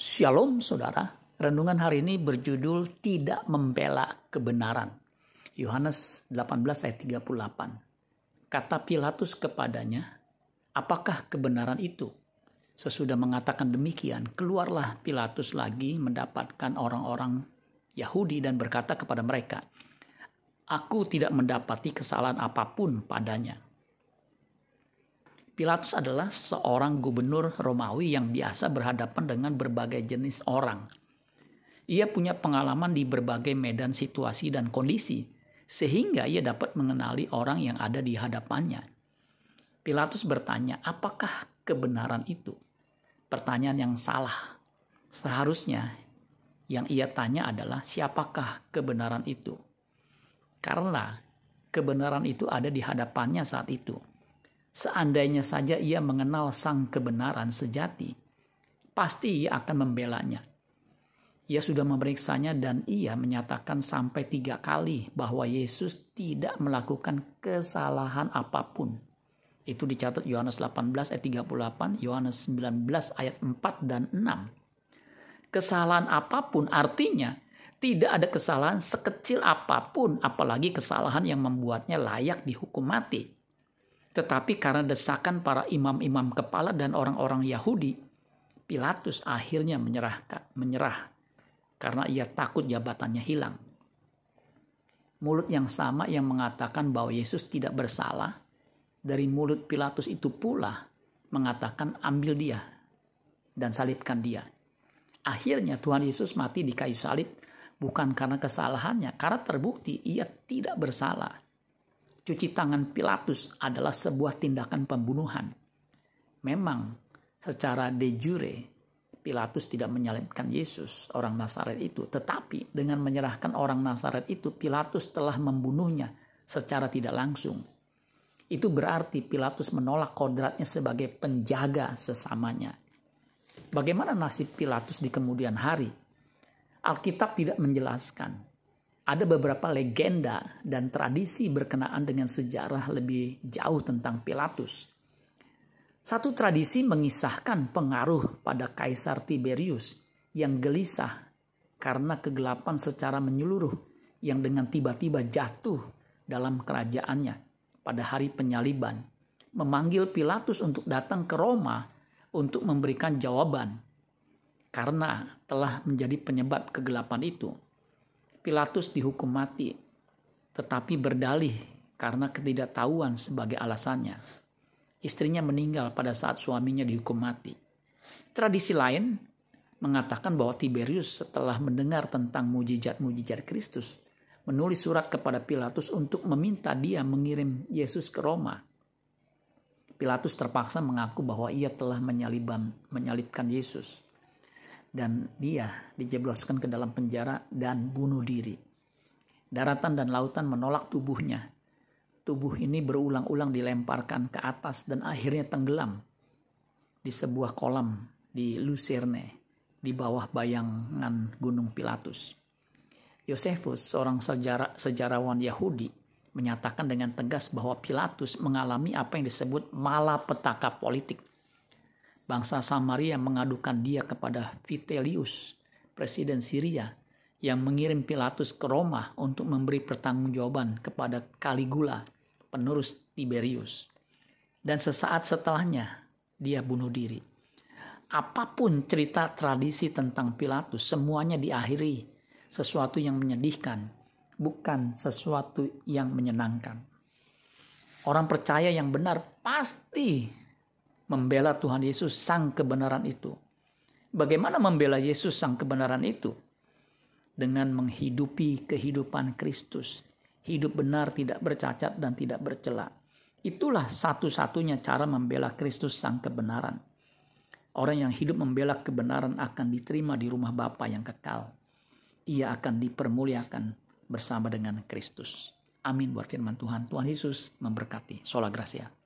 Shalom saudara, renungan hari ini berjudul Tidak Membela Kebenaran. Yohanes 18 ayat 38. Kata Pilatus kepadanya, apakah kebenaran itu? Sesudah mengatakan demikian, keluarlah Pilatus lagi mendapatkan orang-orang Yahudi dan berkata kepada mereka, Aku tidak mendapati kesalahan apa pun padanya Pilatus adalah seorang gubernur Romawi yang biasa berhadapan dengan berbagai jenis orang. Ia punya pengalaman di berbagai medan situasi dan kondisi, sehingga ia dapat mengenali orang yang ada di hadapannya. Pilatus bertanya, "Apakah kebenaran itu?" Pertanyaan yang salah. Seharusnya yang ia tanya adalah, "Siapakah kebenaran itu?" Karena kebenaran itu ada di hadapannya saat itu Seandainya saja ia mengenal sang kebenaran sejati, pasti ia akan membelanya. Ia sudah memeriksanya dan ia menyatakan sampai tiga kali bahwa Yesus tidak melakukan kesalahan apa pun. Itu dicatat Yohanes 18 ayat 38, Yohanes 19 ayat 4 dan 6. Kesalahan apa pun artinya tidak ada kesalahan sekecil apa pun apalagi kesalahan yang membuatnya layak dihukum mati. Tetapi karena desakan para imam-imam kepala dan orang-orang Yahudi, Pilatus akhirnya menyerah, menyerah karena ia takut jabatannya hilang. Mulut yang sama yang mengatakan bahwa Yesus tidak bersalah, dari mulut Pilatus itu pula mengatakan ambil dia dan salibkan dia. Akhirnya Tuhan Yesus mati di kayu salib bukan karena kesalahannya, karena terbukti ia tidak bersalah cuci tangan Pilatus adalah sebuah tindakan pembunuhan. Memang secara de jure Pilatus tidak menyalibkan Yesus, orang Nazaret itu, tetapi dengan menyerahkan orang Nazaret itu Pilatus telah membunuhnya secara tidak langsung. Itu berarti Pilatus menolak kodratnya sebagai penjaga sesamanya. Bagaimana nasib Pilatus di kemudian hari? Alkitab tidak menjelaskan ada beberapa legenda dan tradisi berkenaan dengan sejarah lebih jauh tentang Pilatus. Satu tradisi mengisahkan pengaruh pada Kaisar Tiberius yang gelisah karena kegelapan secara menyeluruh yang dengan tiba-tiba jatuh dalam kerajaannya pada hari penyaliban, memanggil Pilatus untuk datang ke Roma untuk memberikan jawaban karena telah menjadi penyebab kegelapan itu Pilatus dihukum mati, tetapi berdalih karena ketidaktahuan sebagai alasannya. Istrinya meninggal pada saat suaminya dihukum mati. Tradisi lain mengatakan bahwa Tiberius setelah mendengar tentang mujizat-mujizat Kristus, menulis surat kepada Pilatus untuk meminta dia mengirim Yesus ke Roma. Pilatus terpaksa mengaku bahwa ia telah menyalibkan Yesus dan dia dijebloskan ke dalam penjara dan bunuh diri. Daratan dan lautan menolak tubuhnya. Tubuh ini berulang-ulang dilemparkan ke atas dan akhirnya tenggelam di sebuah kolam di Lucerne di bawah bayangan Gunung Pilatus. Yosefus, seorang sejarawan Yahudi, menyatakan dengan tegas bahwa Pilatus mengalami apa yang disebut malapetaka politik bangsa Samaria mengadukan dia kepada Vitellius, presiden Syria, yang mengirim Pilatus ke Roma untuk memberi pertanggungjawaban kepada Caligula, penerus Tiberius. Dan sesaat setelahnya, dia bunuh diri. Apa pun cerita tradisi tentang Pilatus, semuanya diakhiri sesuatu yang menyedihkan, bukan sesuatu yang menyenangkan. Orang percaya yang benar pasti membela Tuhan Yesus sang kebenaran itu. Bagaimana membela Yesus sang kebenaran itu? Dengan menghidupi kehidupan Kristus. Hidup benar tidak bercacat dan tidak bercela. Itulah satu-satunya cara membela Kristus sang kebenaran. Orang yang hidup membela kebenaran akan diterima di rumah Bapa yang kekal. Ia akan dipermuliakan bersama dengan Kristus. Amin buat firman Tuhan. Tuhan Yesus memberkati. Sola Gracia.